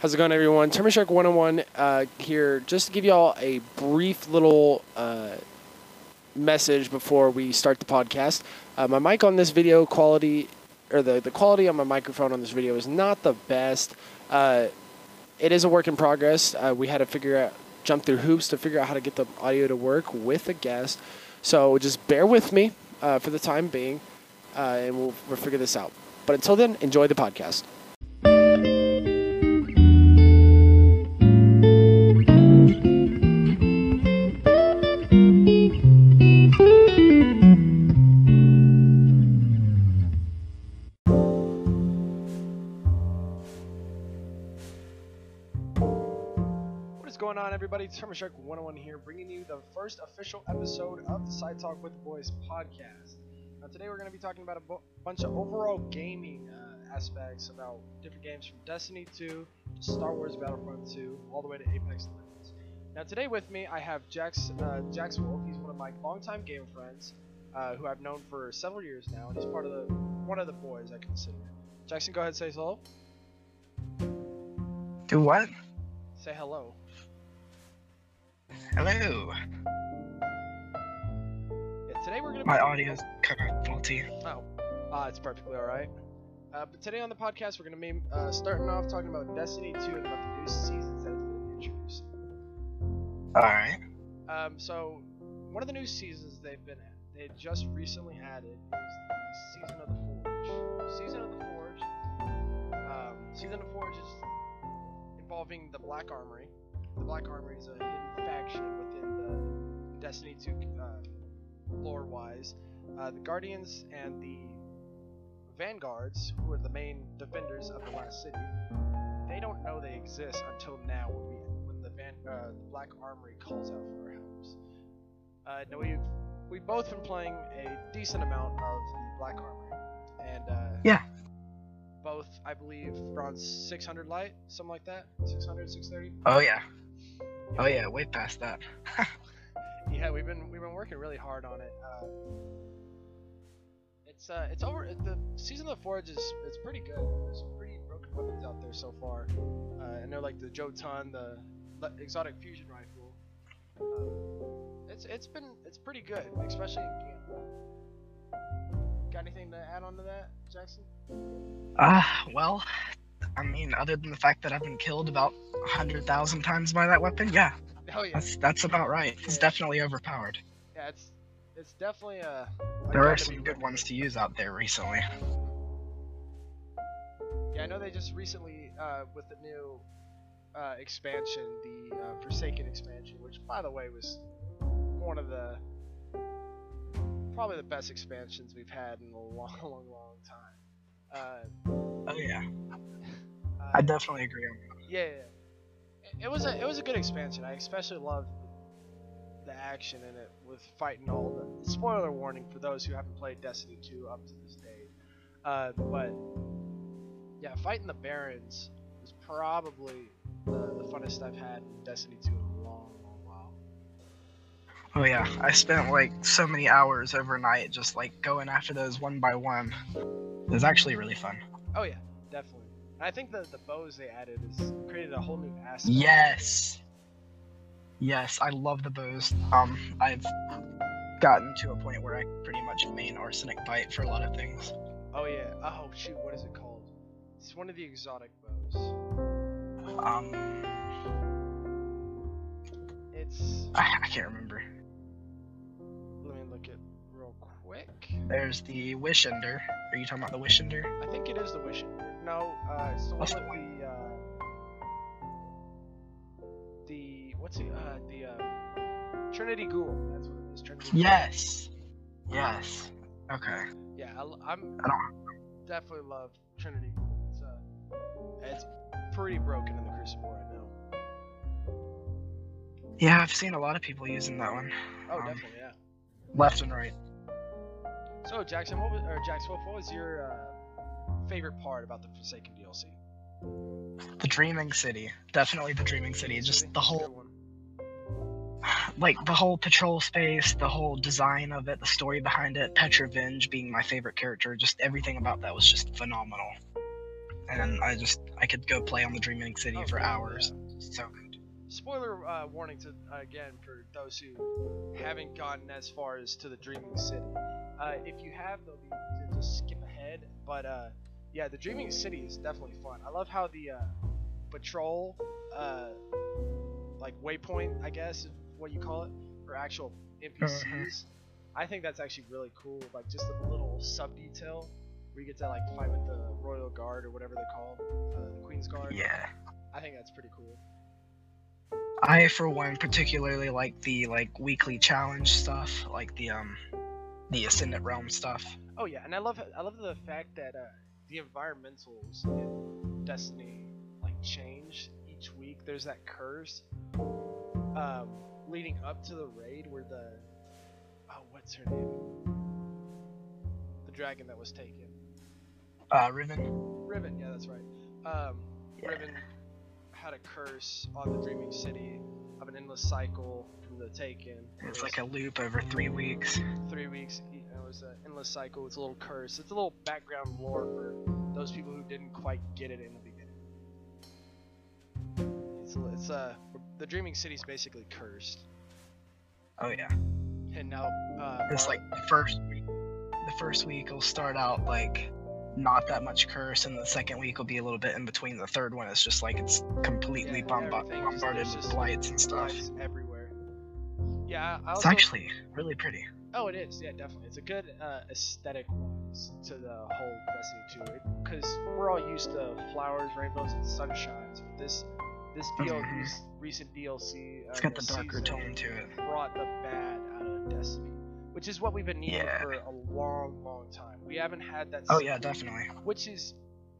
How's it going, everyone? Termin Shark 101 uh, here, just to give y'all a brief little uh, message before we start the podcast. Uh, my mic on this video quality, or the, the quality on my microphone on this video is not the best. Uh, it is a work in progress. Uh, we had to figure out, jump through hoops to figure out how to get the audio to work with a guest. So just bear with me uh, for the time being, and we'll, we'll figure this out. But until then, enjoy the podcast. It's Shark 101 here, bringing you the first official episode of the Side Talk with the Boys podcast. Now, today we're going to be talking about a bu- bunch of overall gaming uh, aspects about different games from Destiny 2 to Star Wars Battlefront 2, all the way to Apex Legends. Now, today with me, I have Jax, uh, Jax Wolf. He's one of my longtime game friends, uh, who I've known for several years now, and he's part of the one of the boys I consider. Jackson, go ahead and say hello. Do what? Say hello. Hello. Yeah, today we're gonna. My be- audio's kind of faulty. Oh, uh, it's perfectly all right. Uh, but today on the podcast, we're going to be uh, starting off talking about Destiny 2 and about the new seasons that have been introduced. Alright. Um, so, one of the new seasons they've been at, they just recently had it, is the Season of the Forge. Season of the Forge. Um, Season of the Forge is involving the Black Armory. The Black Armory is a hidden faction within the Destiny 2 uh, lore-wise. Uh, the Guardians and the Vanguards, who are the main defenders of the last city, they don't know they exist until now when we when the Van uh, the Black Armory calls out for our helps. Uh, now we've we've both been playing a decent amount of the Black Armory, and uh, Yeah. both I believe are on 600 light, something like that, 600, 630. Oh yeah. Oh yeah, way past that. Yeah, we've been we've been working really hard on it. Uh, it's uh it's over. The season of the Forge is it's pretty good. There's some pretty broken weapons out there so far. Uh, and they're like the Jotun, the exotic fusion rifle. Uh, it's it's been it's pretty good, especially in game. Got anything to add on to that, Jackson? Ah, well, I mean, other than the fact that I've been killed about a hundred thousand times by that weapon, yeah, Oh yeah, that's that's about right. It's Yeah. definitely overpowered. yeah. It's it's definitely a. a There are some good ones to use out there recently. Yeah, I know they just recently, uh, with the new uh, expansion, the uh, Forsaken expansion, which, by the way, was one of the probably the best expansions we've had in a long, long, long time. Uh, Oh yeah, I definitely agree on that. yeah, yeah. It- was a it was a good expansion. I especially loved the action in it with fighting all the spoiler warning for those who haven't played Destiny 2 up to this date. Uh, but yeah, fighting the Barons was probably the, the funnest I've had in Destiny 2 in a long, long while. Oh yeah, I spent like so many hours overnight just like going after those one by one. It was actually really fun. Oh yeah, definitely. I think the the bows they added is created a whole new aspect. to the game. Yes. Yes, I love the bows. Um, I've gotten to a point where I pretty much main arsenic bite for a lot of things. Oh yeah. Oh shoot, what is it called? It's one of the exotic bows. Um, It's I, I can't remember. let me look it real quick. There's the Wishender. Are you talking about the Wishender? I think it is the wishing. No, uh, it's the one What's with the uh, the what's it? Uh, the uh, Trinity Ghoul. That's what it is. Trinity. Ghoul. Yes. Yes. Okay. Yeah, I, I'm I don't. definitely love Trinity Ghoul. It's uh, it's pretty broken in the Crucible right now. Yeah, I've seen a lot of people using that one, Oh, Um, definitely, yeah. left and right. So Jackson, what was or what, what was your uh, favorite part about the Forsaken DLC? The Dreaming City, definitely the Dreaming City. Just the whole, like the whole patrol space, the whole design of it, the story behind it. Petra Venj being my favorite character, just everything about that was just phenomenal. and I just I could go play on the Dreaming City Oh, for yeah, hours. So good. Spoiler uh, warning to again for those who haven't gotten as far as to the Dreaming City. Uh, if you have, they'll be to just skip ahead. But uh, yeah, the Dreaming City is definitely fun. I love how the uh, patrol, uh, like waypoint, I guess, is what you call it, or actual NPCs. I think that's actually really cool. Like just a little sub detail where you get to like fight with the Royal Guard or whatever they're called, uh, the Queen's Guard. Yeah. I think that's pretty cool. I for one particularly like the like weekly challenge stuff, like the um the Ascendant Realm stuff. Oh yeah, and I love I love the fact that uh, the environmentals in Destiny like change each week. There's that curse um, leading up to the raid where the oh what's her name? The dragon that was taken. Uh Riven. Riven, yeah, that's right. Um, Yeah. Riven had a curse on the Dreaming City of an endless cycle from the Taken. It's It like a loop over three weeks. three weeks. Was an endless cycle. It's a little curse. It's a little background lore for those people who didn't quite get it in the beginning. It's it's uh the Dreaming City's basically cursed, Oh yeah. and now uh, It's like the first week the first week will start out like not that much curse and the second week will be a little bit in between the third one it's just like it's completely Yeah, bomba- bombarded with just blights and stuff everywhere. Yeah, I it's actually really pretty Oh, it is. Yeah, definitely. It's a good uh, aesthetic wise to the whole Destiny 2 because we're all used to flowers, rainbows, and sunshines. But this this deal, Mhm. this recent DLC, uh, it's got the darker tone to it brought the bad out of Destiny, which is what we've been needing Yeah. for a long, long time. We haven't had that. oh yeah definitely which is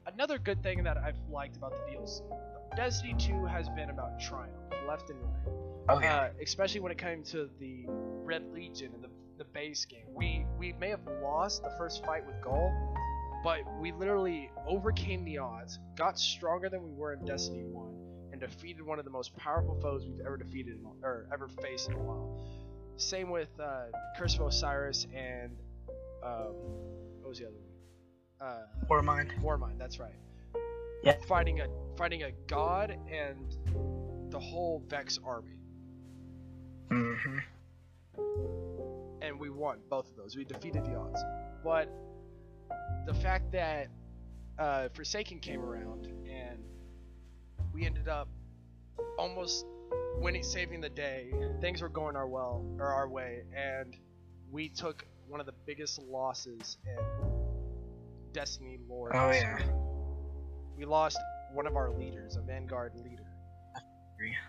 another good thing that I've liked about the DLC. Destiny 2 has been about triumph, left and right oh yeah uh, especially when it came to the Red Legion and the, the base game. We we may have lost the first fight with Ghaul, but we literally overcame the odds, got stronger than we were in Destiny 1, and defeated one of the most powerful foes we've ever defeated in, or ever faced in a while. Same with uh, Curse of Osiris and um, what was the other one? Uh, or mine Warmind, that's right. Yeah. Fighting a fighting a god and the whole Vex army. hmm and we won both of those. We defeated the odds. But the fact that uh, Forsaken came around and we ended up almost winning, saving the day. Things were going our well or our way, and we took one of the biggest losses in Destiny lore. Oh, history. We lost one of our leaders, a Vanguard leader.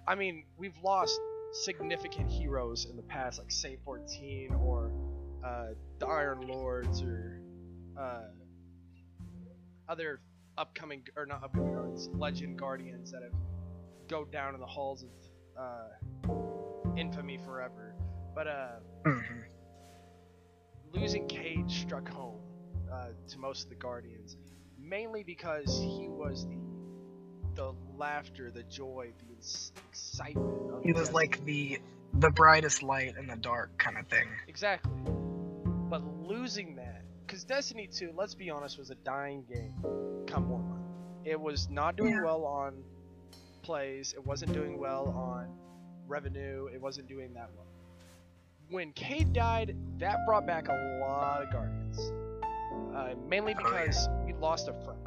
I mean, we've lost significant heroes in the past, like Saint 14 or uh, the Iron Lords or uh, other upcoming or not upcoming guards, Legend Guardians that have go down in the halls of uh, infamy forever. But uh, hmm losing Cayde struck home uh, to most of the Guardians, mainly because he was the the laughter, the joy, the excitement. Of he was like the the brightest light in the dark kind of thing Exactly. But losing that, because Destiny 2, let's be honest, was a dying game come Warmind. It was not doing Yeah. well on plays, it wasn't doing well on revenue, it wasn't doing that well. When Cayde died, that brought back a lot of Guardians. Uh, mainly Oh, yeah. because we lost a friend.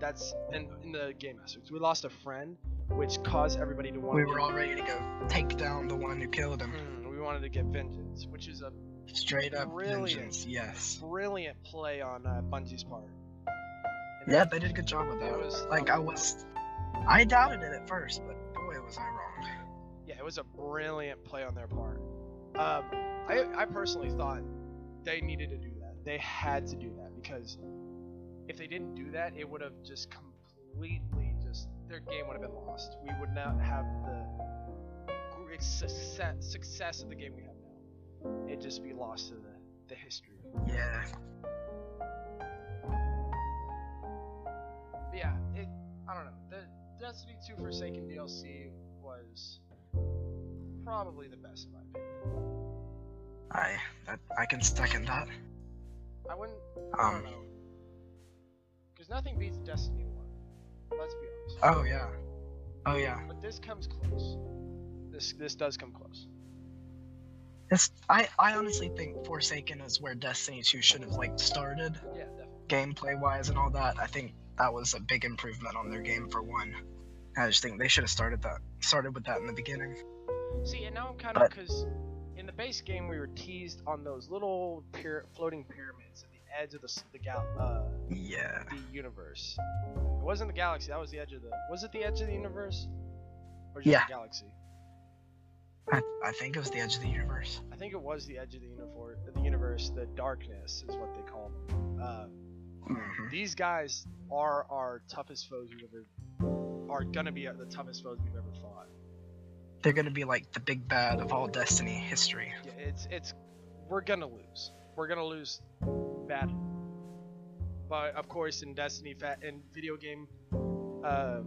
That's in, in the game aspects. We lost a friend, which caused everybody to want we to were all ready to go take down the one who killed him Hmm, we wanted to get vengeance, which is a straight up Brilliant. vengeance yes brilliant play on uh, Bungie's part. And yeah they did a good job with It that was like i was i doubted it at first but boy was i wrong yeah, it was a brilliant play on their part. Um, I I personally thought they needed to do that. They had to do that because if they didn't do that, it would have just completely just their game would have been lost. We would not have the great success success of the game we have now. It'd just be lost to the the history. yeah But yeah, it. I don't know. The Destiny 2 Forsaken DLC was probably the best in my opinion. i that, i can second that I wouldn't. I um don't know. Because nothing beats Destiny 1. Let's be honest. Oh yeah. Oh yeah. But this comes close. This this does come close. It's I I honestly think Forsaken is where Destiny 2 should have like started Yeah, definitely. gameplay wise and all that. I think that was a big improvement on their game for one. I just think they should have started that started with that in the beginning. See, and now I'm kind of because in the base game we were teased on those little pyra- floating pyramids at the edge of the the gal uh, Yeah. the universe. It wasn't the galaxy. That was the edge of the. Was it the edge of the universe? Or just Yeah. the galaxy? I, I think it was the edge of the universe. I think it was the edge of the universe. The universe, the darkness is what they call them. Uh, hmm these guys are our toughest foes we've ever. Are gonna be the toughest foes we've ever fought. They're gonna be like the big bad of all Destiny history. Yeah, it's it's we're gonna lose. We're gonna lose badly. But of course, in Destiny, fa- in video game uh,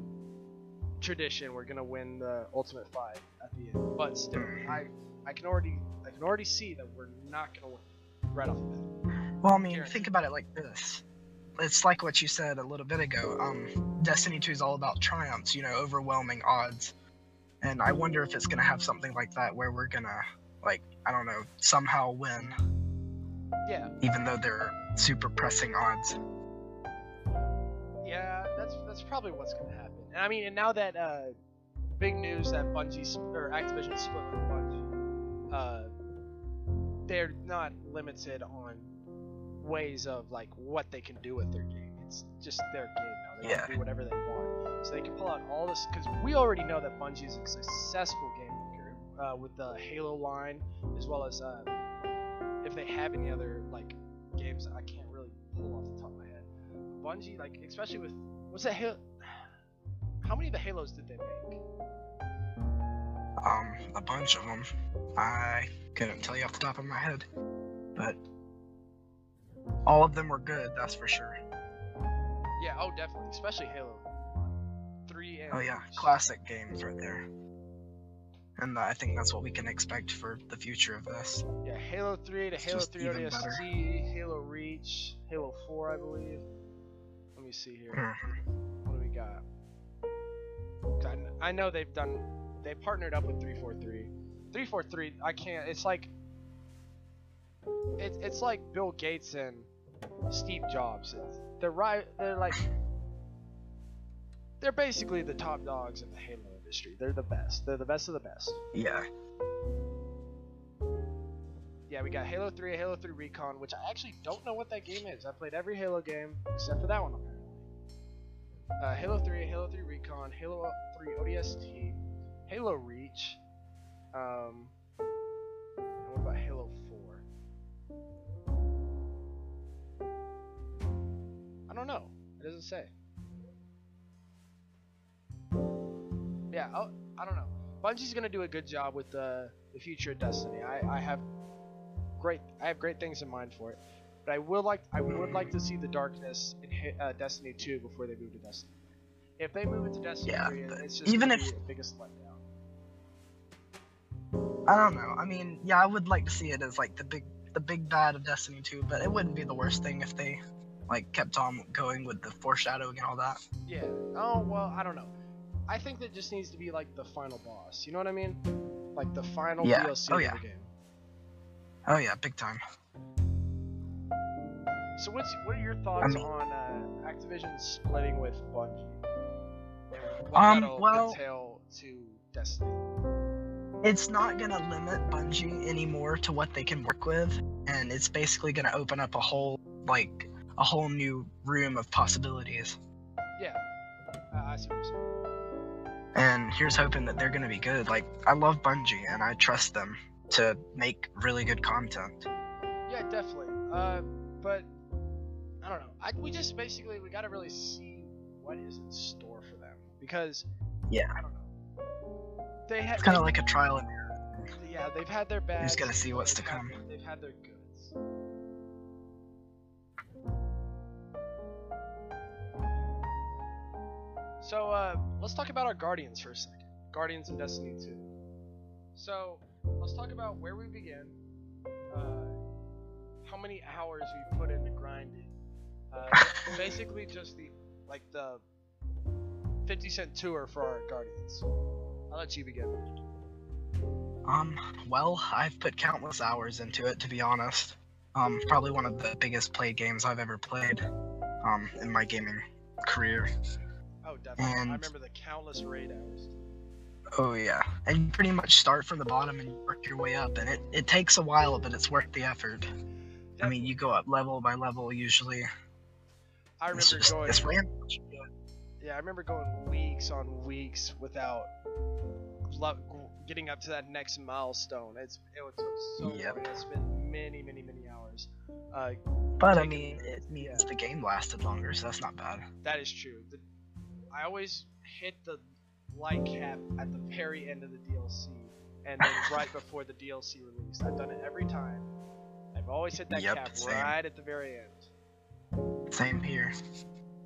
tradition, we're gonna win the ultimate fight at the end. But still, I I can already I can already see that we're not gonna win right off the bat. Well, I mean, Guaranteed. think about it like this. It's like what you said a little bit ago. Um, Destiny 2 is all about triumphs, you know, overwhelming odds. And I wonder if it's gonna have something like that where we're gonna, like, I don't know, somehow win, Yeah, even though they're super pressing odds. yeah, that's that's probably what's gonna happen. And I mean, and now that uh, big news that Bungie sp- or Activision split with Bungie, uh, they're not limited on ways of like what they can do with their game. It's just their game now. They Yeah. can do whatever they want. So they can pull out all this because we already know that Bungie is a successful game maker uh, with the Halo line, as well as uh, if they have any other like games I can't really pull off the top of my head. Bungie, like especially with what's that Halo? How many of the Halos did they make? Um, a bunch of them. I couldn't tell you off the top of my head, but all of them were good. That's for sure. Yeah, oh definitely, especially Halo. Three and Oh yeah, classic games right there. And I think that's what we can expect for the future of this. Yeah, Halo 3 to It's Halo just 3 even ODST, Halo Reach, Halo 4, I believe. Let me see here. Mhm. What do we got? I know they've done. They partnered up with 343. 343. I can't. It's like. It's it's like Bill Gates and Steve Jobs. It's, they're right. They're like. They're basically the top dogs in the Halo industry. They're the best. They're the best of the best. Yeah. Yeah, we got Halo 3, Halo 3 Recon, which I actually don't know what that game is. I played every Halo game except for that one apparently. Uh, Halo 3, Halo 3 Recon, Halo 3 ODST, Halo Reach, um, and what about Halo 4? I don't know. It doesn't say. Yeah, oh, I don't know. Bungie's gonna do a good job with the the future of Destiny. I, I have great I have great things in mind for it, but I will like I would like to see the darkness in uh, Destiny 2 before they move to Destiny. If they move it to Destiny Yeah, 3, it's just even if- the biggest letdown. I don't know. I mean, yeah, I would like to see it as like the big the big bad of Destiny 2, but it wouldn't be the worst thing if they like kept on going with the foreshadowing and all that. Yeah. Oh well, I don't know. I think that just needs to be like the final boss. You know what I mean? Like the final Yeah. DLC Oh, of yeah. the game. Oh yeah, big time. So what's what are your thoughts mean- on uh, Activision splitting with Bungie? What Um, that'll well- entail to Destiny. It's not gonna limit Bungie anymore to what they can work with, and it's basically gonna open up a whole like a whole new room of possibilities. Yeah. Uh, I see what you're saying. And here's hoping that they're gonna be good. Like I love Bungie and I trust them to make really good content. Yeah, definitely. Uh, but I don't know. I, we just basically we gotta really see what is in store for them because Yeah. I don't know. They had It's kind of like a trial and error. yeah they've had their bad. just gotta see what's to come. They've had their goods. So uh, let's talk about our Guardians for a second. Guardians of Destiny 2. So let's talk about where we begin, uh, how many hours we put into grinding. Uh, basically, just the like the 50 Cent tour for our Guardians? I'll let you begin. Um, well, I've put countless hours into it, to be honest. Um, probably one of the biggest played games I've ever played, um, in my gaming career. Oh, definitely. I remember the countless raid hours. Oh yeah, and you pretty much start from the bottom and work your way up, and it, it takes a while, but it's worth the effort. I mean, you go up level by level usually. I It's remember just going. it's random. Yeah, I remember going weeks on weeks without getting up to that next milestone. It's it was so Yep. long. I spent many, many, many hours. Uh, But I mean, it means the game lasted longer, so that's not bad. that is true. The, I always hit the light cap at the very end of the DLC, and then right before the DLC release. I've done it every time. I've always hit that Yep, cap same. right at the very end. Same here.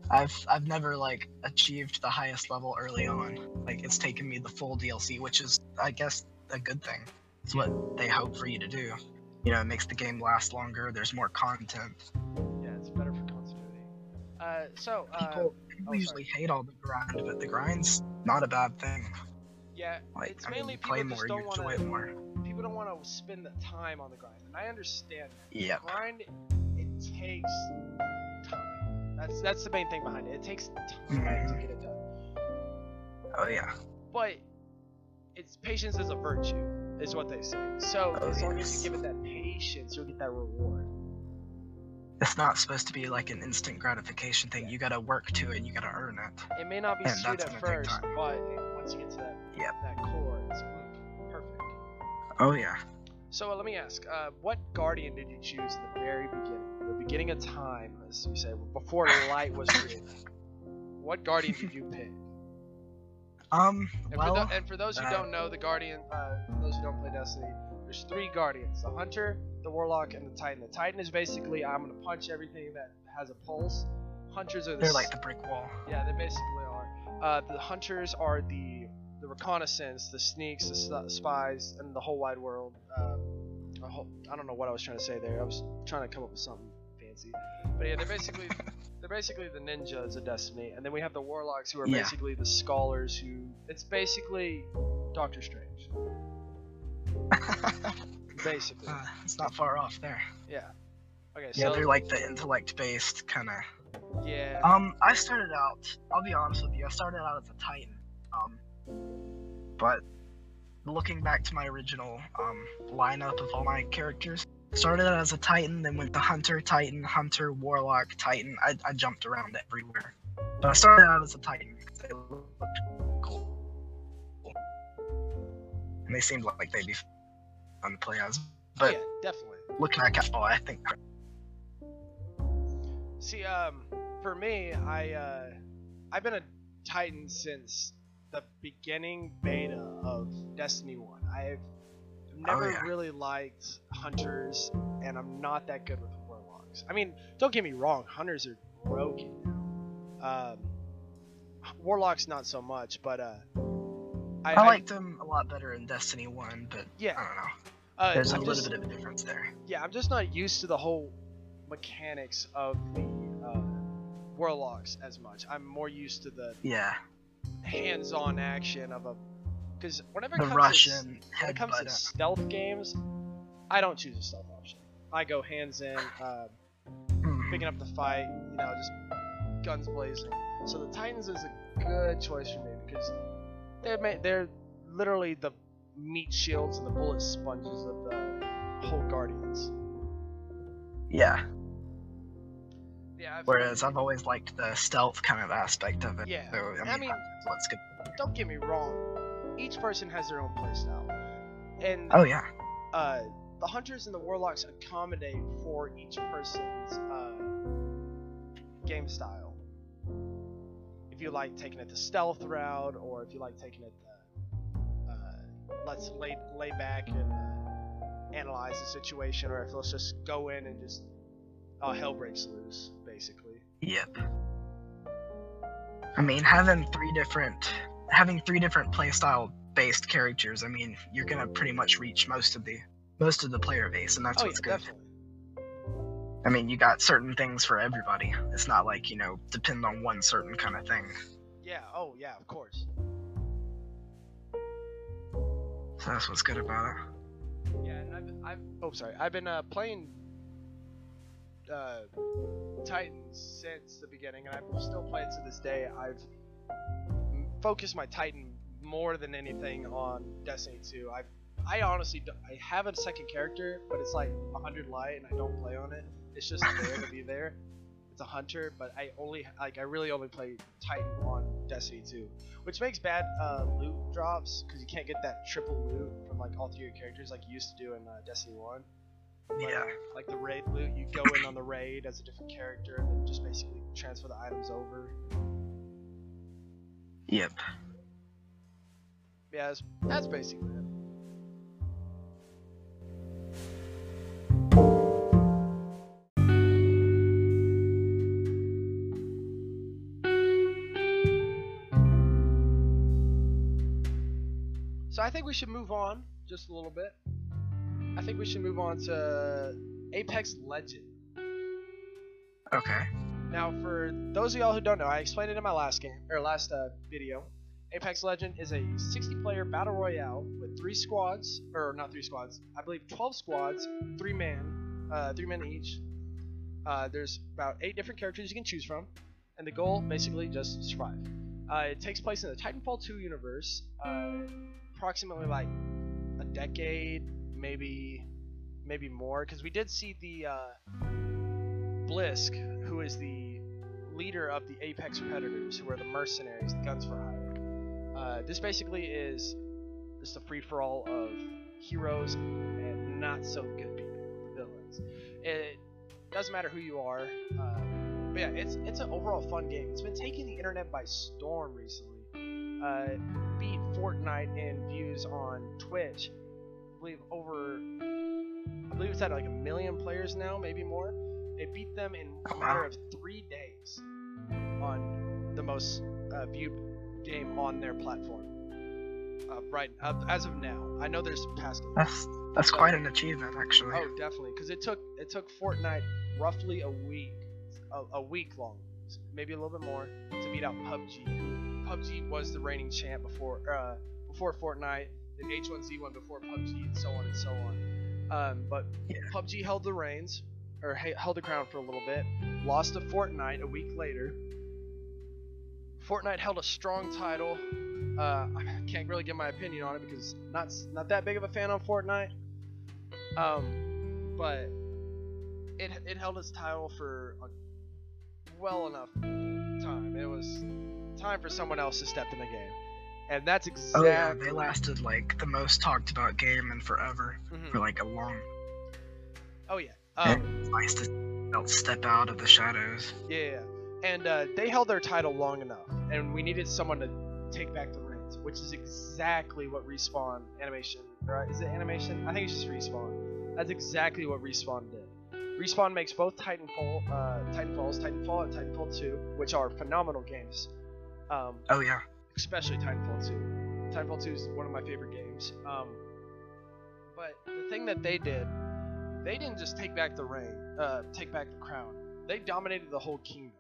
I've I've never like achieved the highest level early on. Like it's taken me the full DLC, which is I guess a good thing. It's what they hope for you to do. You know, it makes the game last longer. There's more content. Uh, so uh, People, people oh, sorry. usually hate all the grind, but the grind's not a bad thing. yeah, Like it's I mean, mainly you play people more, just you don't want enjoy to. it more. People don't want to spend the time on the grind, and I understand that. Yep. grind it takes time. That's that's the main thing behind it. It takes time to Mhm. get it done. Oh yeah. But it's patience is a virtue, is what they say. So Oh, as long as you give it that patience, you'll get that reward. It's not supposed to be like an instant gratification thing. You gotta work to it. And you gotta earn it. It may not be And sweet at first, but once you get to that Yep. that core, it's mm, perfect. Oh yeah. So uh, let me ask, uh, what guardian did you choose in the very beginning, the beginning of time, as you say, before light was created? What guardian did you pick? Um. And, Well. for, tho- and for those who uh, don't know, the Guardian, uh, for those who don't play Destiny, there's three Guardians: the Hunter, the Warlock, and the Titan. The Titan is basically I'm gonna punch everything that has a pulse. Hunters are the they're like the brick wall. yeah, they basically are. Uh, the Hunters are the the reconnaissance, the sneaks, the s- spies, and the whole wide world. A whole, I don't know what I was trying to say there. I was trying to come up with something fancy, but yeah, they're basically they're basically the ninjas of Destiny, and then we have the warlocks who are Yeah. basically the scholars who it's basically Doctor Strange, basically. Uh, it's not far off there. Yeah. Okay, Yeah, so they're like the intellect-based kind of. yeah, Um, I started out. I'll be honest with you. I started out as a Titan. Um, but looking back to my original um lineup of all my characters, started out as a Titan, then went to Hunter, Titan, Hunter, Warlock, Titan. I, I jumped around everywhere. But I started out as a Titan because they looked cool, and they seemed like they'd be fun to play as. oh, But yeah, definitely. looking at oh, I think See, um, for me, I uh, I've been a Titan since the beginning beta of Destiny One. I've never Oh, yeah. really liked hunters, and I'm not that good with warlocks. I mean, don't get me wrong, hunters are broken now. Um, warlocks not so much, but uh, I, I liked them a lot better in Destiny One, but yeah. I don't know. Uh, There's a I'm little just- bit of a difference there. yeah, I'm just not used to the whole mechanics of the uh, warlocks as much. I'm more used to the Yeah, hands-on action of a because whenever it the comes Russian to, when it comes to stealth games, I don't choose a stealth option. I go hands in, uh, Mhm. picking up the fight, you know, just guns blazing. So the Titans is a good choice for me because they're they're literally the meat shields and the bullet sponges of the whole Guardians. Yeah. Yeah. I've, Whereas I've always liked the stealth kind of aspect of it. Yeah, So I mean, I mean- that's what's good. don't get me wrong. Each person has their own playstyle, and Oh yeah. uh, the hunters and the warlocks accommodate for each person's uh, game style. If you like taking it the stealth route, or if you like taking it the let's lay lay back and uh, analyze the situation, or if let's just go in and just oh hell breaks loose, basically. Yep. I mean, having three different having three different playstyle based characters, I mean, you're gonna pretty much reach most of the most of the player base, and that's oh what's yeah, good. definitely. I mean, you got certain things for everybody. It's not like you know depend on one certain kind of thing. Yeah. Oh, yeah. Of course. So that's what's good about it. Yeah, and I've, I've oh sorry, I've been uh, playing uh, Titans since the beginning, and I'm still playing to this day. I've m- focused my Titan more than anything on Destiny 2. I I honestly I have a second character, but it's like 100 light, and I don't play on it. It's just there to be there. It's a hunter, but I only like I really only play Titan on Destiny 2, which makes bad uh, loot drops because you can't get that triple loot from like all three of your characters like you used to do in uh, Destiny 1. But, Yeah. Like the raid loot, you go in on the raid as a different character and then just basically transfer the items over. Yep. Yeah, that's, that's basically it. I think we should move on just a little bit. I think we should move on to Apex Legend. Okay. Now, for those of y'all who don't know, I explained it in my last game or last uh, video. Apex Legend is a 60-player battle royale with three squads, or not three squads. I believe 12 squads, three man, uh, three men each. Uh, there's about eight different characters you can choose from, and the goal basically just survive. Uh, it takes place in the Titanfall 2 universe, uh, approximately like a decade, maybe, maybe more, because we did see the uh, Blisk, who is the leader of the Apex Predators, who are the mercenaries, the guns for hire. Uh, this basically is just a free for all of heroes and not so good people, villains. It doesn't matter who you are. Uh, but yeah, it's it's an overall fun game. It's been taking the internet by storm recently. Uh, beat Fortnite in views on Twitch. I believe over. I believe it's at like a million players now, maybe more. They beat them in a matter of three days on the most uh, viewed game on their platform. Uh, right uh, as of now, I know there's past games. That's that's quite an achievement, actually. Oh, definitely, because it took it took Fortnite roughly a week, a, a week long, maybe a little bit more, to beat out PUBG. PUBG was the reigning champ before uh, before Fortnite, then H1Z1 before PUBG, and so on and so on. Um, but Yeah. PUBG held the reins, or he- held the crown for a little bit, lost to Fortnite a week later. Fortnite held a strong title. Uh, I can't really give my opinion on it because not not that big of a fan on Fortnite. Um, but it it held its title for a well enough time. It was time for someone else to step in the game, and that's exactly. Oh yeah, they lasted like the most talked about game in forever Mhm. for like a long. Oh yeah. Um, it's nice to step out of the shadows. Yeah, yeah. and uh, they held their title long enough, and we needed someone to take back the reins, which is exactly what Respawn Animation, right? Is it Animation? I think it's just Respawn. That's exactly what Respawn did. Respawn makes both Titanfall, uh, Titanfalls, Titanfall and Titanfall 2, which are phenomenal games. Um, Oh yeah. especially Titanfall 2. Titanfall 2 is one of my favorite games. Um, but the thing that they did, they didn't just take back the reign, uh, take back the crown. They dominated the whole kingdom,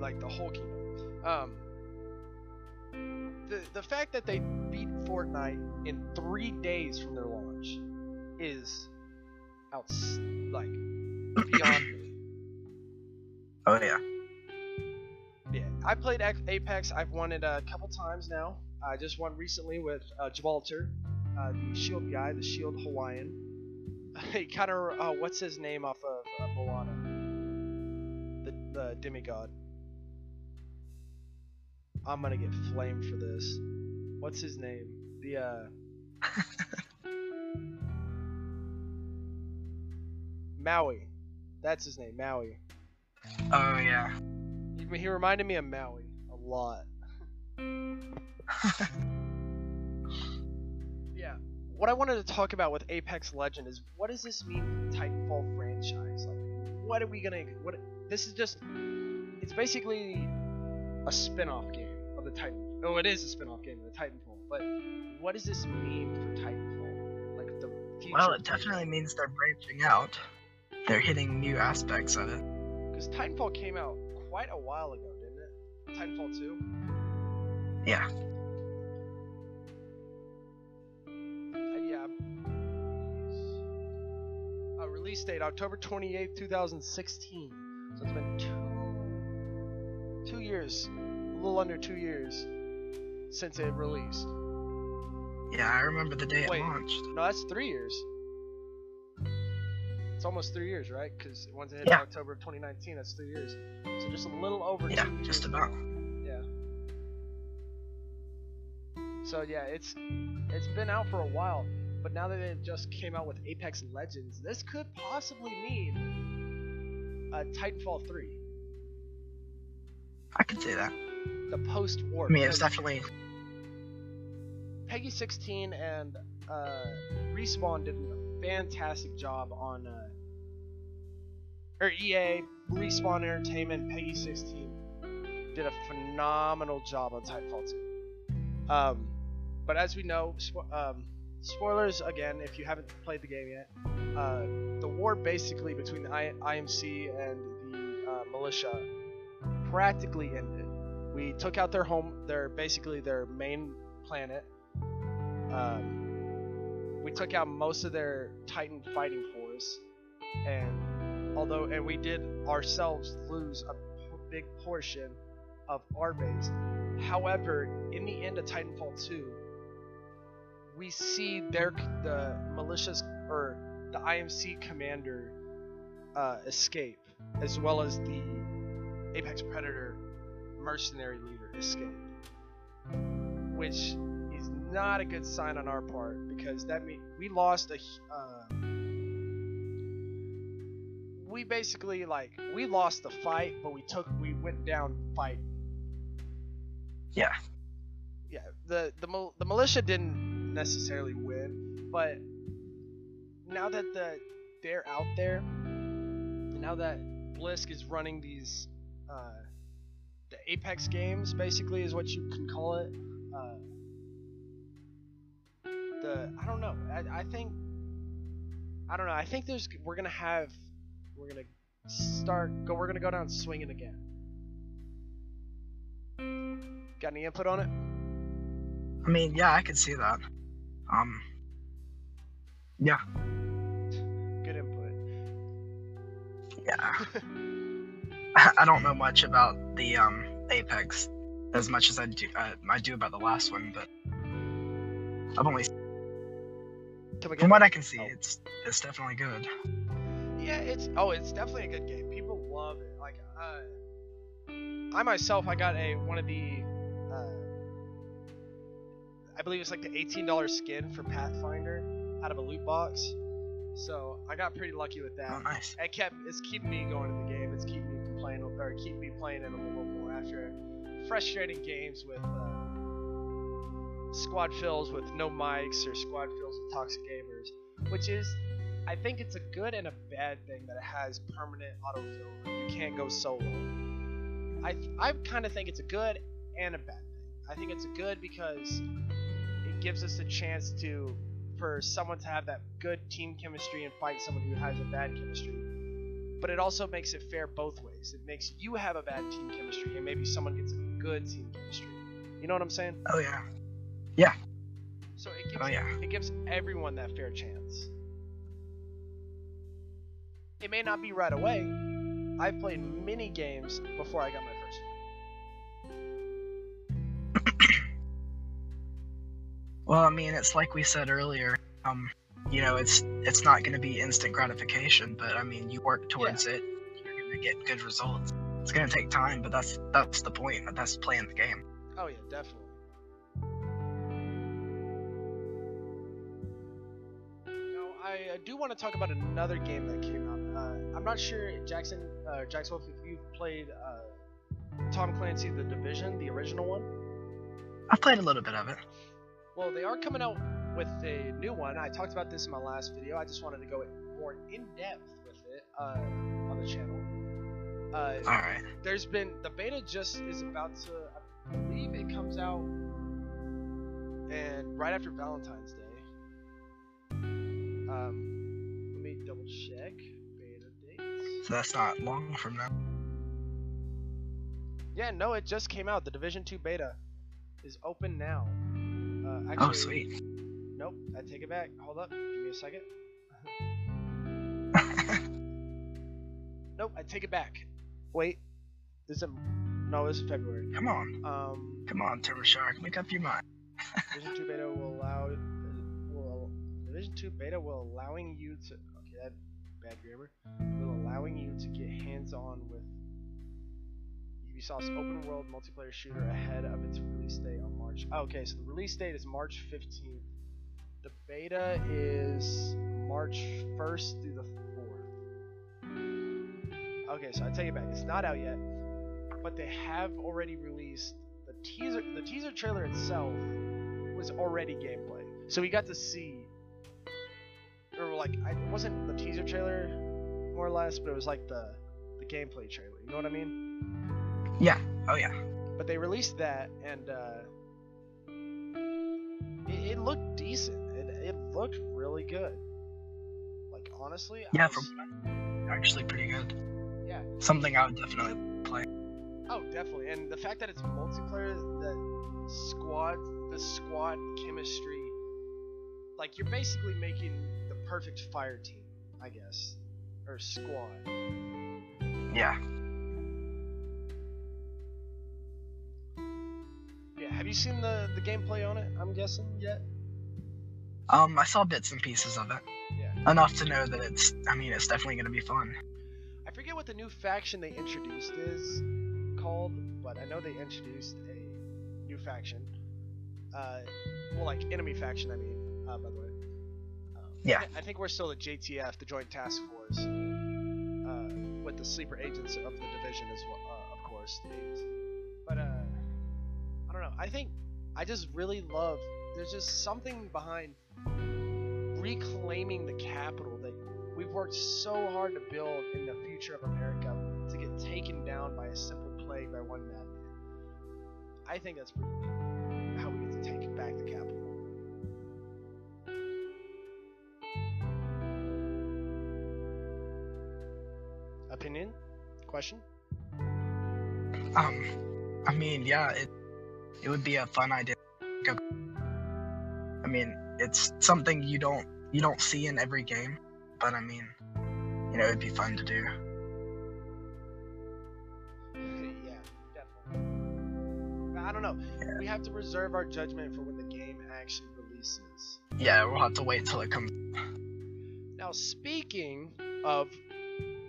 like the whole kingdom. Um, the the fact that they beat Fortnite in three days from their launch is outs like beyond me. Oh yeah. I played Apex. I've won it a couple times now. I just won recently with uh, Gibraltar, uh, the Shield guy, the Shield Hawaiian. he kind of, uh, what's his name off of uh, Moana? The, the demigod. I'm gonna get flamed for this. What's his name? The, uh. Maui. That's his name, Maui. Oh yeah. He, reminded me of Maui a lot. Yeah. What I wanted to talk about with Apex Legend is what does this mean for the Titanfall franchise? Like, what are we gonna? What? This is just. It's basically a spin-off game of the Titan. Oh, it is a spin-off game of the Titanfall. But what does this mean for Titanfall? Like the future. Well, it definitely means they're branching out. They're hitting new aspects of it. Because Titanfall came out quite a while ago, didn't it? Titanfall 2. Yeah. Uh, yeah. Uh, release date October 28th, 2016. So it's been two two years, a little under two years since it released. Yeah, I remember the day Wait. it launched. No, that's three years. It's almost three years, right? Because once it hit Yeah. October of 2019, that's three years. So just a little over Yeah, just about. Yeah. So yeah, it's it's been out for a while, but now that it just came out with Apex Legends, this could possibly mean a Titanfall 3, I could say that. the post-war. I mean, it's definitely PEGI 16 and uh, Respawn did a fantastic job on, uh, or EA, Respawn Entertainment, PEGI 16 did a phenomenal job on Titanfall 2. Um, but as we know, spo- um, spoilers again, if you haven't played the game yet, uh, the war basically between the I- IMC and the uh, militia practically ended. We took out their home, their basically their main planet. Um, we took out most of their Titan fighting force, and although and we did ourselves lose a big portion of our base. However, in the end of Titanfall 2, we see their the militias or the IMC commander uh, escape, as well as the Apex Predator mercenary leader escape, which not a good sign on our part because that means we lost a. Uh, we basically like we lost the fight, but we took we went down fight. yeah. Yeah, the the the militia didn't necessarily win, but now that the they're out there, now that Blisk is running these uh, the Apex games, basically is what you can call it. Uh, the I don't know. I, I think I don't know. I think there's we're gonna have we're gonna start go. We're gonna go down swinging again. Got any input on it? I mean, yeah, I could see that. Um, yeah, Good input. yeah. I don't know much about the um Apex as much as I do. Uh, I do about the last one, but I've only? From what I can see, Oh. it's it's definitely good. Yeah, it's oh, it's definitely a good game. People love it. Like, uh, I myself, I got a one of the, uh, I believe it's like the eighteen dollars skin for Pathfinder out of a loot box. So I got pretty lucky with that. Oh, nice. It kept it's keeping me going in the game. It's keeping me playing or keep me playing it a little more after frustrating games with uh, squad fills with no mics or squad fills with toxic gamers, which is I think it's a good and a bad thing that it has permanent autofill. You can't go solo. I I kind of think it's a good and a bad thing. I think it's a good because it gives us a chance to for someone to have that good team chemistry and fight someone who has a bad chemistry. But it also makes it fair both ways. It makes you have a bad team chemistry and maybe someone gets a good team chemistry. You know what I'm saying? Oh yeah. So it gives Oh yeah. it gives everyone that fair chance. It may not be right away. I've played many games before I got my first. Well, I mean, it's like we said earlier. Um, you know, it's it's not going to be instant gratification, but I mean, you work towards it, you're going to get good results. It's going to take time, but that's that's the point. That's playing the game. Oh yeah, definitely. I do want to talk about another game that came out. Uh, I'm not sure Jackson, uh, Jackson Wolf, if you've played uh, Tom Clancy: The Division, the original one. I've played a little bit of it. Well, they are coming out with a new one. I talked about this in my last video. I just wanted to go more in depth with it uh, on the channel. Uh, All right. there's been the beta just is about to. I believe it comes out and right after Valentine's Day. Um, let me double check beta dates. So that's not long from now. Yeah, no, it just came out. The Division 2 beta is open now. Uh, actually, Oh, sweet. Nope, I take it back. Hold up, give me a second. Nope, I take it back. Wait, this is no, this is February. Come on, Um, come on, Turbo Shark, make up your mind. Division 2 beta will allow Division 2 beta will allowing you to okay that bad grammar will allowing you to get hands-on with Ubisoft's open world multiplayer shooter ahead of its release date on March. Oh, okay, so the release date is March 15th. The beta is March 1st through the 4th. Okay, so I take it back. It's not out yet, but they have already released the teaser. The teaser trailer itself was already gameplay, so we got to see, or like, I, it wasn't the teaser trailer, more or less, but it was like the the gameplay trailer. You know what I mean? Yeah. Oh yeah. But they released that, and uh, it, it looked decent. It, it looked really good. Like honestly, I Yeah, was- from actually pretty good. yeah. Something I would definitely play. Oh, definitely. And the fact that it's multiplayer, the squad, the squad chemistry, like you're basically making perfect fire team, I guess, or squad. Yeah. Yeah. Have you seen the the gameplay on it? I'm guessing yet. Um, I saw bits and pieces of it. Yeah. Enough to know that it's. I mean, it's definitely gonna be fun. I forget what the new faction they introduced is called, but I know they introduced a new faction. Uh, well, like enemy faction, I mean, uh, by the way. Yeah. I, think we're still the JTF, the Joint Task Force, uh, with the sleeper agents of the division as well, uh, of course. But uh, I don't know. I think I just really love. There's just something behind reclaiming the capital that we've worked so hard to build in the future of America to get taken down by a simple plague by one madman. I think that's pretty. How we get to take back the capital. Opinion? Question? Um, I mean, yeah, it it would be a fun idea. I mean, it's something you don't you don't see in every game, but I mean, you know, it'd be fun to do. yeah, definitely. I don't know. Yeah. We have to reserve our judgment for when the game actually releases. Yeah, we'll have to wait till it comes. Now, speaking of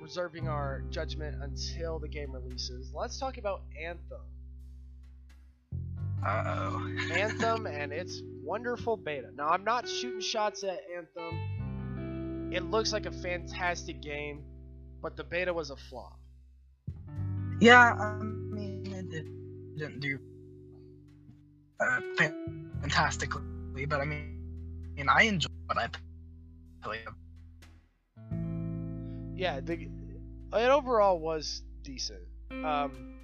reserving our judgment until the game releases, let's talk about Anthem. Uh oh. Anthem and its wonderful beta. Now, I'm not shooting shots at Anthem. It looks like a fantastic game, but the beta was a flop. Yeah, I mean, it did, didn't do uh, fantastically, but I mean, I mean, I enjoyed what I played. Yeah, the it overall was decent. Um,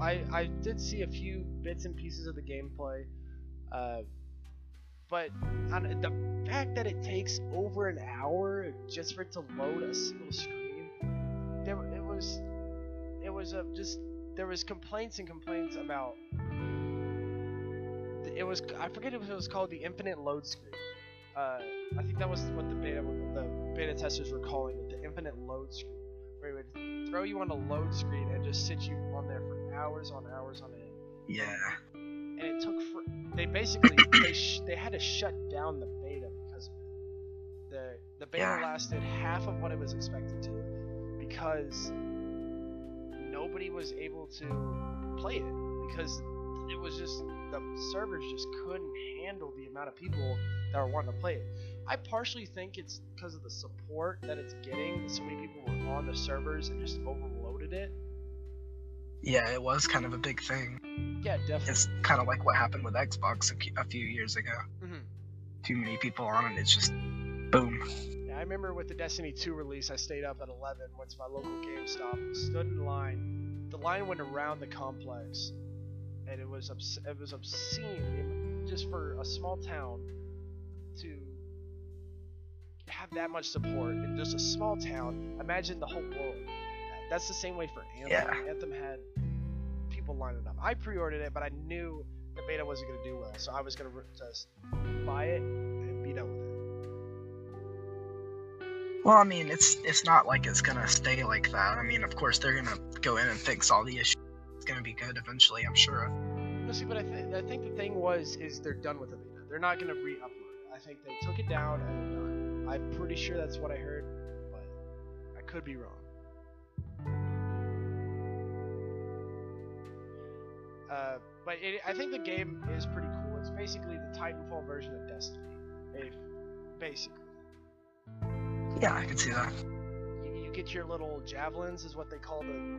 I I did see a few bits and pieces of the gameplay, uh, but on, the fact that it takes over an hour just for it to load a single screen, there it was it was a just there was complaints and complaints about it was I forget if it was called the infinite load screen. Uh, I think that was what the beta the beta testers were calling it, the infinite load screen, it would throw you on a load screen and just sit you on there for hours on hours on end. Yeah. And it took for they basically they sh- they had to shut down the beta because of it. The the beta Yeah. lasted half of what it was expected to because nobody was able to play it because it was just the servers just couldn't handle the amount of people that were wanting to play it. I partially think it's because of the support that it's getting. So many people were on the servers and just overloaded it. Yeah, it was kind of a big thing. Yeah, definitely. It's kind of like what happened with Xbox a, few- years ago. Mhm. Too many people on it, it's just boom. Yeah, I remember with the Destiny 2 release, I stayed up at 11, went to my local GameStop, stood in line. The line went around the complex, and it was obs- it was obscene just for a small town to have that much support in just a small town. Imagine the whole world. That's the same way for Anthem. Yeah. Anthem had people lining up. I pre-ordered it, but I knew the beta wasn't gonna do well, so I was gonna just buy it and be done with it. Well, I mean, it's it's not like it's gonna stay like that. I mean, of course they're gonna go in and fix all the issues. It's gonna be good eventually, I'm sure. No, see, but I, th- I think the thing was is they're done with the beta. They're not gonna re-upload it. I think they took it down and. I'm pretty sure that's what I heard, but I could be wrong. Uh, but it, I think the game is pretty cool. It's basically the Titanfall version of Destiny. If, basically. Yeah, I can see that. You, you get your little javelins, is what they call the, the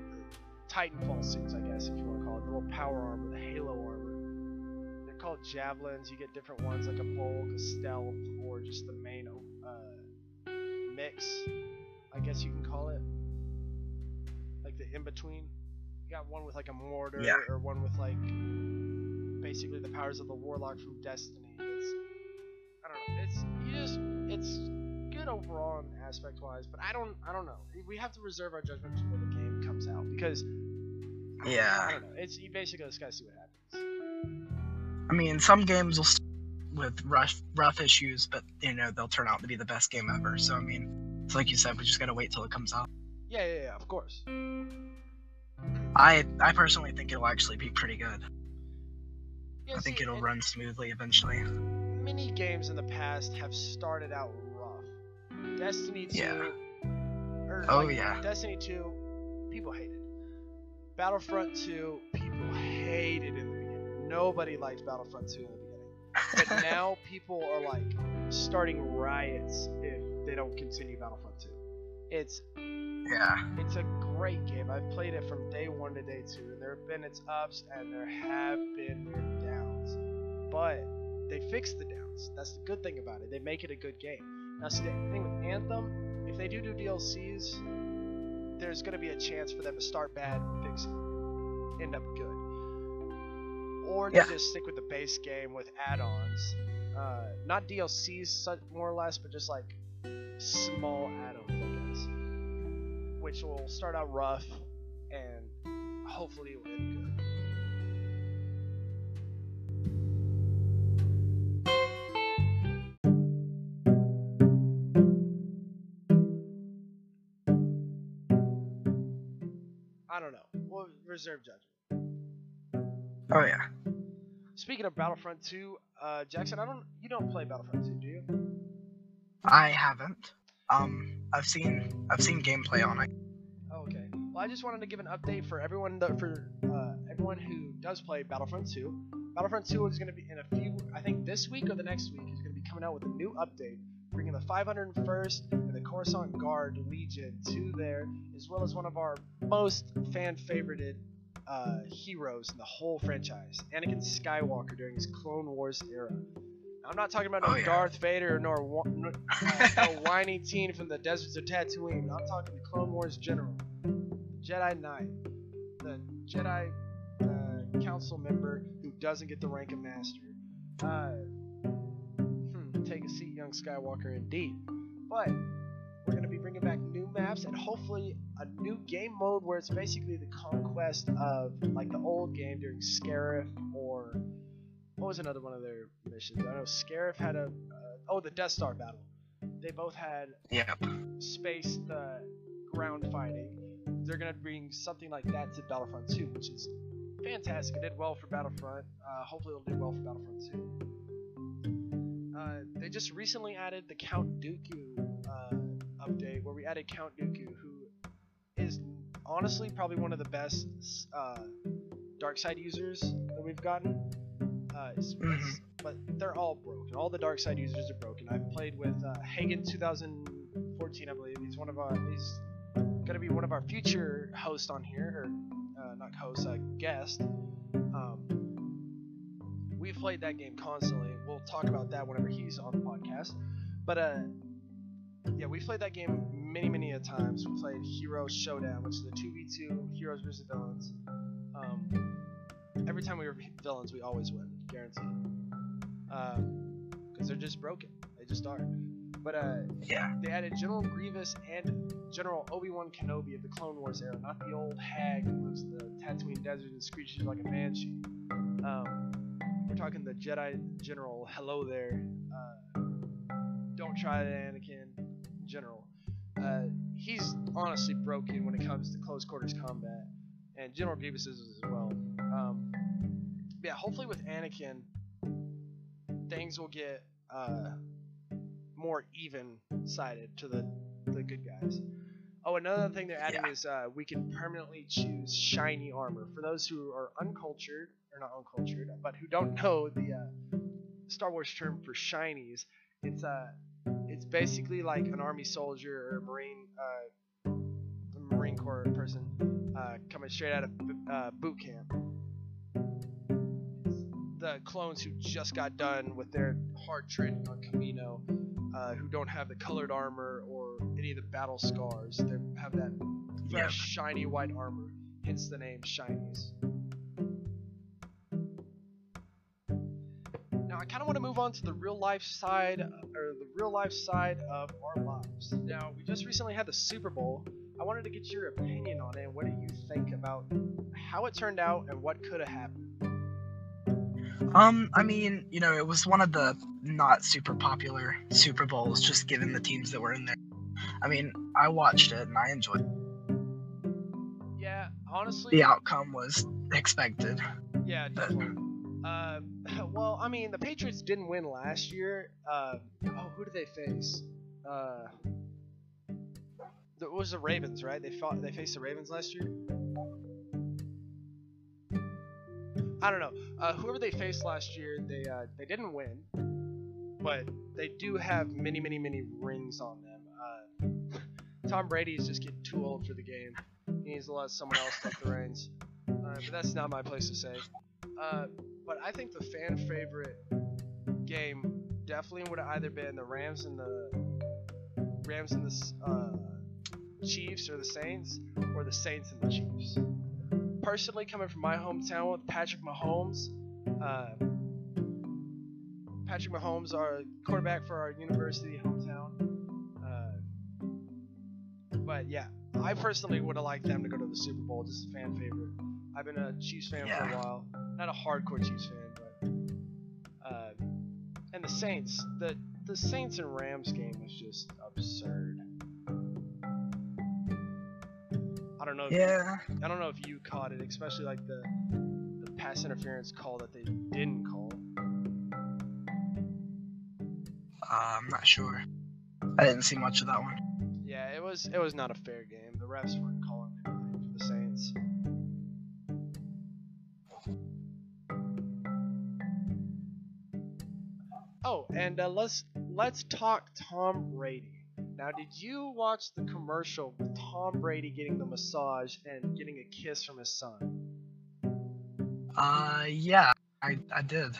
Titanfall suits, I guess, if you want to call it. The little power armor, the Halo armor. They're called javelins. You get different ones like a bulk, a stealth, or just the main uh, mix, I guess you can call it. Like the in between. You got one with like a mortar, Yeah. or one with like basically the powers of the warlock from Destiny. It's I don't know. It's you just it's good overall in aspect wise, but I don't I don't know. We have to reserve our judgment for the game comes out because yeah, I don't know. It's you basically just gotta see what happens. I mean, some games will start with rough rough issues, but you know they'll turn out to be the best game ever. So I mean, it's like you said, we just gotta wait till it comes out. Yeah, yeah, yeah. Of course. I I personally think it'll actually be pretty good. Yeah, I think see, it'll run smoothly eventually. Many games in the past have started out rough. Destiny 2. Yeah. or, Oh, like, yeah. Destiny 2, people hated. Battlefront 2, people hated in the beginning. Nobody liked Battlefront 2 in the beginning. But now people are like starting riots if they don't continue Battlefront 2. It's Yeah. it's a great game. I've played it from day one to day two, and there have been its ups and there have been their downs. But they fix the downs. That's the good thing about it. They make it a good game. Now, see, the thing with Anthem, if they do do DLCs, there's going to be a chance for them to start bad, fix it, end up good. Or Yeah. just stick with the base game with add-ons. Uh, not DLCs, more or less, but just like small add-ons, I guess which will start out rough and hopefully will end good. I don't know. We'll reserve judgment. Oh yeah. Speaking of Battlefront 2, uh, Jackson, I don't. You don't play Battlefront 2, do you? I haven't. Um, I've seen I've seen gameplay on it. Oh, okay. Well, I just wanted to give an update for everyone that, for uh, everyone who does play Battlefront 2. Battlefront 2 is going to be in a few, I think this week or the next week, is going to be coming out with a new update, bringing the 501st and the Coruscant Guard Legion to there, as well as one of our most fan favorited uh, heroes in the whole franchise, Anakin Skywalker during his Clone Wars era. Now, I'm not talking about no Oh, yeah. Darth Vader nor no, uh, no whiny teen from the deserts of Tatooine. I'm talking the Clone Wars general, Jedi Knight, the Jedi uh, Council member who doesn't get the rank of Master. Uh, hmm, take a seat, young Skywalker, indeed. But we're gonna be bringing back new maps and hopefully a new game mode where it's basically the conquest of like the old game during Scarif or what was another one of their missions? I know Scarif had a uh, oh the Death Star battle. They both had yeah space the ground fighting. They're gonna bring something like that to Battlefront 2, which is fantastic. It did well for Battlefront. Uh, hopefully, it'll do well for Battlefront 2. Uh, they just recently added the Count Dooku uh, update, where we added Count Dooku, who is honestly probably one of the best uh, dark side users that we've gotten. Uh, it's- Mhm. But they're all broken. All the dark side users are broken. I've played with uh, Hagen 2014, I believe. He's one of our. He's gonna be one of our future hosts on here, or uh, not host, uh, guest. Um, we've played that game constantly. We'll talk about that whenever he's on the podcast. But uh, yeah, we played that game many, many a times. We played Hero Showdown, which is the 2v2 heroes versus villains. Um, every time we were villains, we always win, guaranteed. Because they're just broken. They just are. But uh, Yeah. they added General Grievous and General Obi Wan Kenobi of the Clone Wars era, not the old hag who lives in the Tatooine desert and screeches like a banshee. Um, we're talking the Jedi General. Hello there. Uh, don't try it, Anakin. General. Uh, he's honestly broken when it comes to close quarters combat, and General Grievous is as well. Um, yeah, hopefully with Anakin, things will get uh, more even sided to the the good guys. Oh, another thing they're adding Yeah. is uh, we can permanently choose shiny armor for those who are uncultured or not uncultured, but who don't know the uh, Star Wars term for shinies. It's uh, it's basically like an army soldier or a marine, uh, a Marine Corps person uh, coming straight out of uh, boot camp. The clones who just got done with their hard training on Kamino, uh, who don't have the colored armor or any of the battle scars, they have that fresh, Yep. shiny white armor. Hence the name Shinies. Now I kind of want to move on to the real life side, or the real life side of our lives. Now we just recently had the Super Bowl. I wanted to get your opinion on it. and What do you think about how it turned out and what could have happened? Um, I mean, you know, it was one of the not super popular Super Bowls, just given the teams that were in there. I mean, I watched it and I enjoyed it. Yeah, honestly, The outcome was expected. yeah, but- definitely. Uh, well, I mean, the Patriots didn't win last year. Uh, oh, who did they face? Uh, it was the Ravens, right? They fought. They faced the Ravens last year. I don't know. Uh, whoever they faced last year, they uh, they didn't win, but they do have many, many, many rings on them. Uh, Tom Brady is just getting too old for the game. He needs to let someone else take the reins. Uh, but that's not my place to say. But I think the fan favorite game definitely would have either been the Rams and the Rams and the uh, Chiefs or the Saints, or the Saints and the Chiefs. Personally, coming from my hometown with Patrick Mahomes, uh, Patrick Mahomes, our quarterback for our university hometown. Uh, but yeah, I personally would have liked them to go to the Super Bowl, just a fan favorite. I've been a Chiefs fan for a while, not a hardcore Chiefs fan, but uh, and the Saints, the the Saints and Rams game was just absurd. I don't know. If Yeah. I don't know if you caught it, especially like the the pass interference call that they didn't call. Uh, I'm not sure. I didn't see much of that one. Yeah, it was it was not a fair game. The refs weren't calling anything for the Saints. And uh, let's let's talk Tom Brady. Now, did you watch the commercial with Tom Brady getting the massage and getting a kiss from his son? Uh, yeah, I, I did.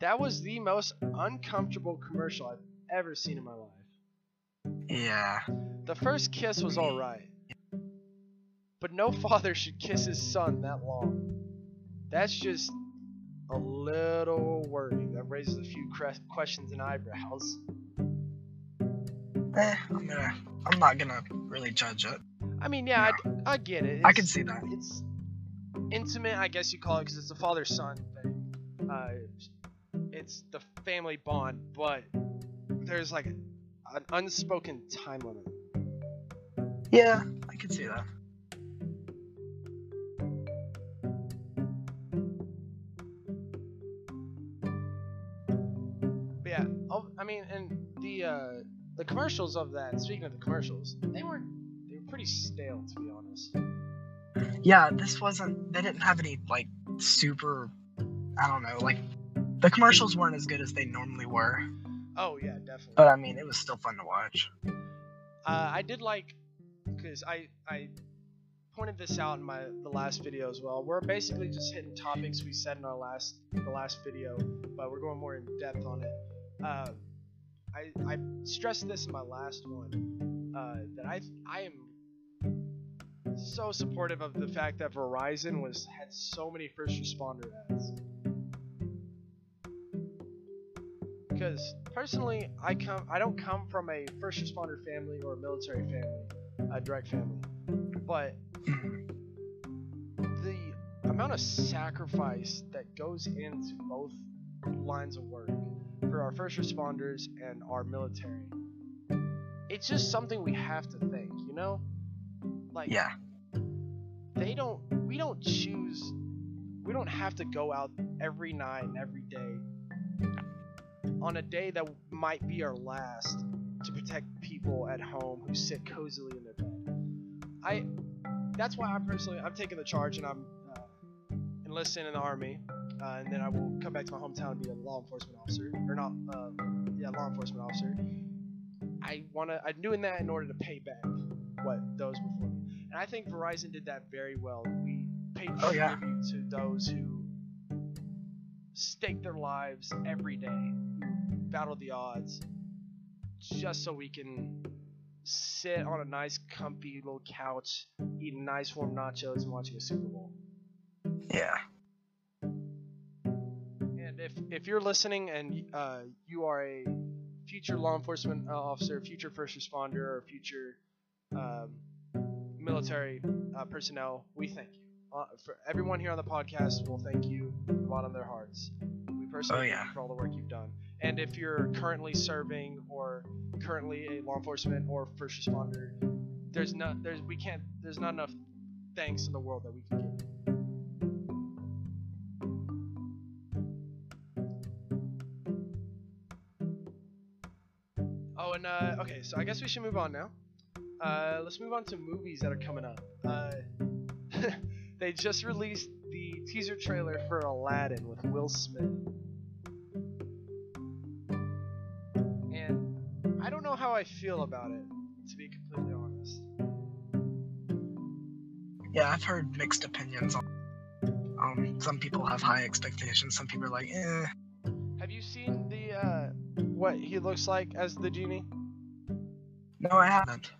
That was the most uncomfortable commercial I've ever seen in my life. Yeah. The first kiss was alright. But no father should kiss his son that long. That's just a little worrying. That raises a few questions and eyebrows. Eh, I'm gonna. I'm not gonna really judge it. I mean, yeah, I, I get it. I can see that. It's intimate, I guess you call it, because it's a father-son thing. Uh, it's the family bond, but there's like a, an unspoken time limit. Yeah, I can see that. Yeah, I'll- mean, and the uh, the commercials of that. Speaking of the commercials, they weren't they were pretty stale to be honest. Yeah, this wasn't. They didn't have any like super. I don't know. Like the commercials weren't as good as they normally were, Oh yeah, definitely. but I mean, it was still fun to watch. Uh, I did like because I I pointed this out in my the last video as well. We're basically just hitting topics we said in our last the last video, but we're going more in depth on it. Uh, I I stressed this in my last one uh, that I I am so supportive of the fact that Verizon was had so many first responder ads. Because personally, I come I don't come from a first responder family or a military family, a direct family, but the amount of sacrifice that goes into both lines of work for our first responders and our military. It's just something we have to think, you know? Like Yeah. they don't we don't choose we don't have to go out every night and every day on a day that might be our last to protect people at home who sit cozily in their bed. I that's why I'm personally I'm taking the charge and I'm uh, enlisting in the army, uh, and then I will come back to my hometown and be a law enforcement officer or not, uh, yeah, law enforcement officer. I wanna I'm doing that in order to pay back what those before me, and I think Verizon did that very well. We paid Oh, yeah. tribute to those who stake their lives every day, who battle the odds, just so we can sit on a nice, comfy little couch, eating nice warm nachos and watching a Super Bowl. Yeah. If you're listening and uh, you are a future law enforcement uh, officer, future first responder, or future um, military uh, personnel, we thank you. Uh, for everyone here on the podcast, will thank you from the bottom of their hearts. We personally Oh, thank you for all the work you've done. And if you're currently serving or currently a law enforcement or first responder, there's not there's we can't there's not enough thanks in the world that we can give. And uh, okay, so I guess we should move on now. Uh, let's move on to movies that are coming up. Uh, they just released the teaser trailer for Aladdin with Will Smith. And I don't know how I feel about it, to be completely honest. Yeah, I've heard mixed opinions on. Um, some people have high expectations. Some people are like, eh. What he looks like as the genie? No, I haven't.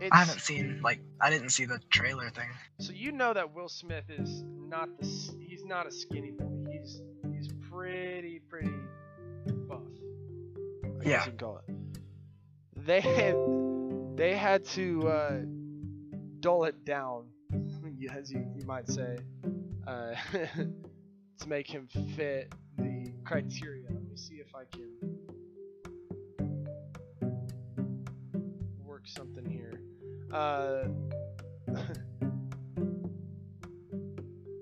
It's, I haven't seen like I didn't see the trailer thing. So you know that Will Smith is not the he's not a skinny boy. He's he's pretty pretty buff. I Yeah. you can call it. They had they had to uh, dull it down, as you, you might say, uh, to make him fit the criteria. Me see if I can work something here. Uh,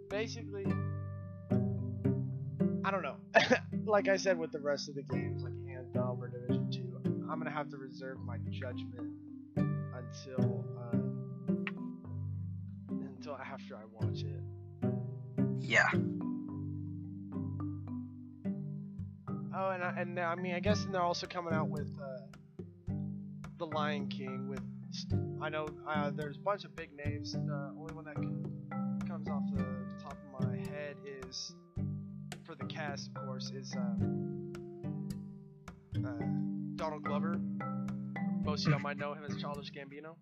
basically, I don't know. like I said with the rest of the games, like Anthem or Division Two, I'm gonna have to reserve my judgment until uh, until after I watch it. Yeah. Oh, and I, and I mean, I guess they're also coming out with uh, the Lion King. With I know uh, there's a bunch of big names. The only one that can, comes off the top of my head is for the cast, of course, is um, uh, Donald Glover. Most of y'all might know him as Childish Gambino.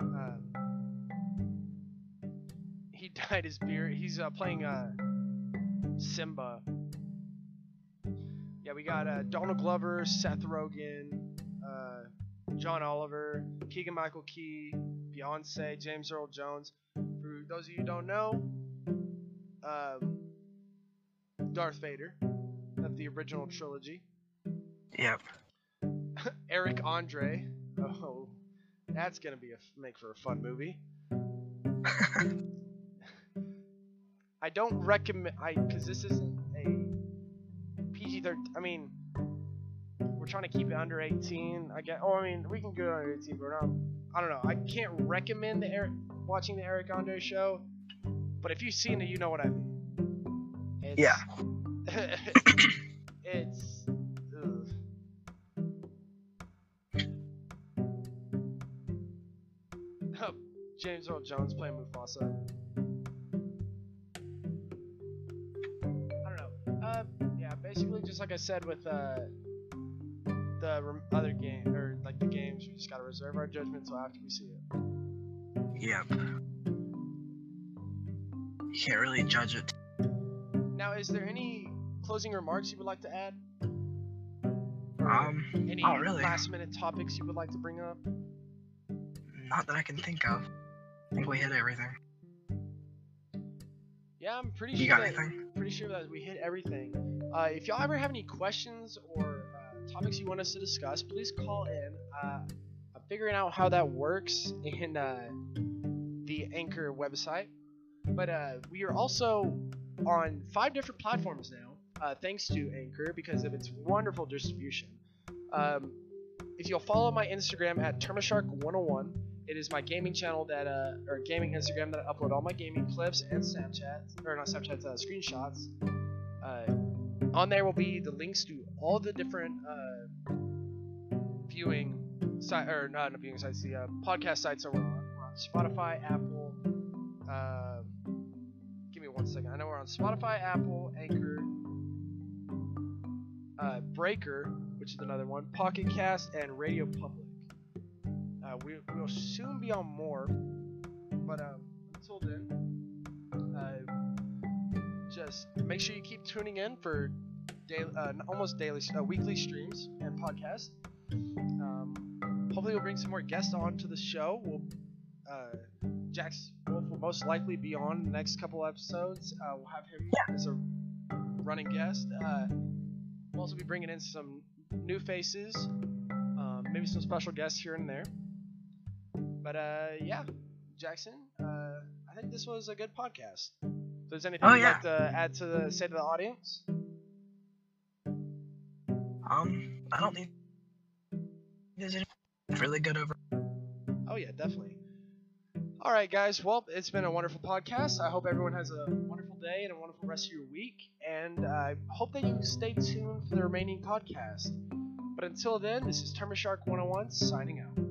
Um, he dyed his beard. He's uh, playing uh, Simba yeah, we got uh, Donald Glover, Seth Rogen, uh, John Oliver, Keegan Michael Key, Beyonce, James Earl Jones. For those of you who don't know, um, Darth Vader of the original trilogy, Yep. Eric Andre. Oh, that's gonna be a f- make for a fun movie. I don't recommend I because this isn't a Thirteen. I mean, we're trying to keep it under eighteen. I guess. Oh, I mean, we can go under eighteen, but we're not. I don't know. I can't recommend the Eric watching the Eric Andre show, but if you've seen it, you know what I mean. It's, Yeah. it's. ugh. Oh, James Earl Jones playing Mufasa. Just like I said with uh, the other game or like the games, we just gotta reserve our judgment until after we see it. Yep. You can't really judge it. Now, is there any closing remarks you would like to add? Um, Any not really. last minute topics you would like to bring up? Not that I can think of. I think we hit everything. Yeah, I'm pretty You sure. got that, anything? Pretty sure that we hit everything. Uh, if y'all ever have any questions or uh, topics you want us to discuss, please call in. Uh, I'm figuring out how that works in uh, the Anchor website. But uh, we are also on five different platforms now, uh, thanks to Anchor because of its wonderful distribution. Um, if you'll follow my Instagram at Termashark101, it is my gaming channel that, uh, or gaming Instagram that I upload all my gaming clips and Snapchat, or not Snapchat, uh, screenshots. Uh, on there will be the links to all the different uh, viewing site, or not viewing sites, the uh, podcast sites that we're on. We're on Spotify, Apple. Uh, give me one second. I know we're on Spotify, Apple, Anchor, uh, Breaker, which is another one, Pocket Cast, and Radio Public. Uh, we will soon be on more, but um, until then, just make sure you keep tuning in for daily, uh, almost daily, uh, weekly streams and podcasts. Um, hopefully, we'll bring some more guests on to the show. We'll uh, Jax Wolf will most likely be on the next couple episodes. Uh, we'll have him as a running guest. Uh, we'll also be bringing in some new faces, um, maybe some special guests here and there. But uh, yeah, Jackson, uh, I think this was a good podcast. There's anything Oh, you'd yeah. like to add to the say to the audience? Um, I don't think there's really good over. Oh yeah, definitely. All right, guys. Well, it's been a wonderful podcast. I hope everyone has a wonderful day and a wonderful rest of your week, and I hope that you stay tuned for the remaining podcast. But until then, this is Termashark 101 signing out.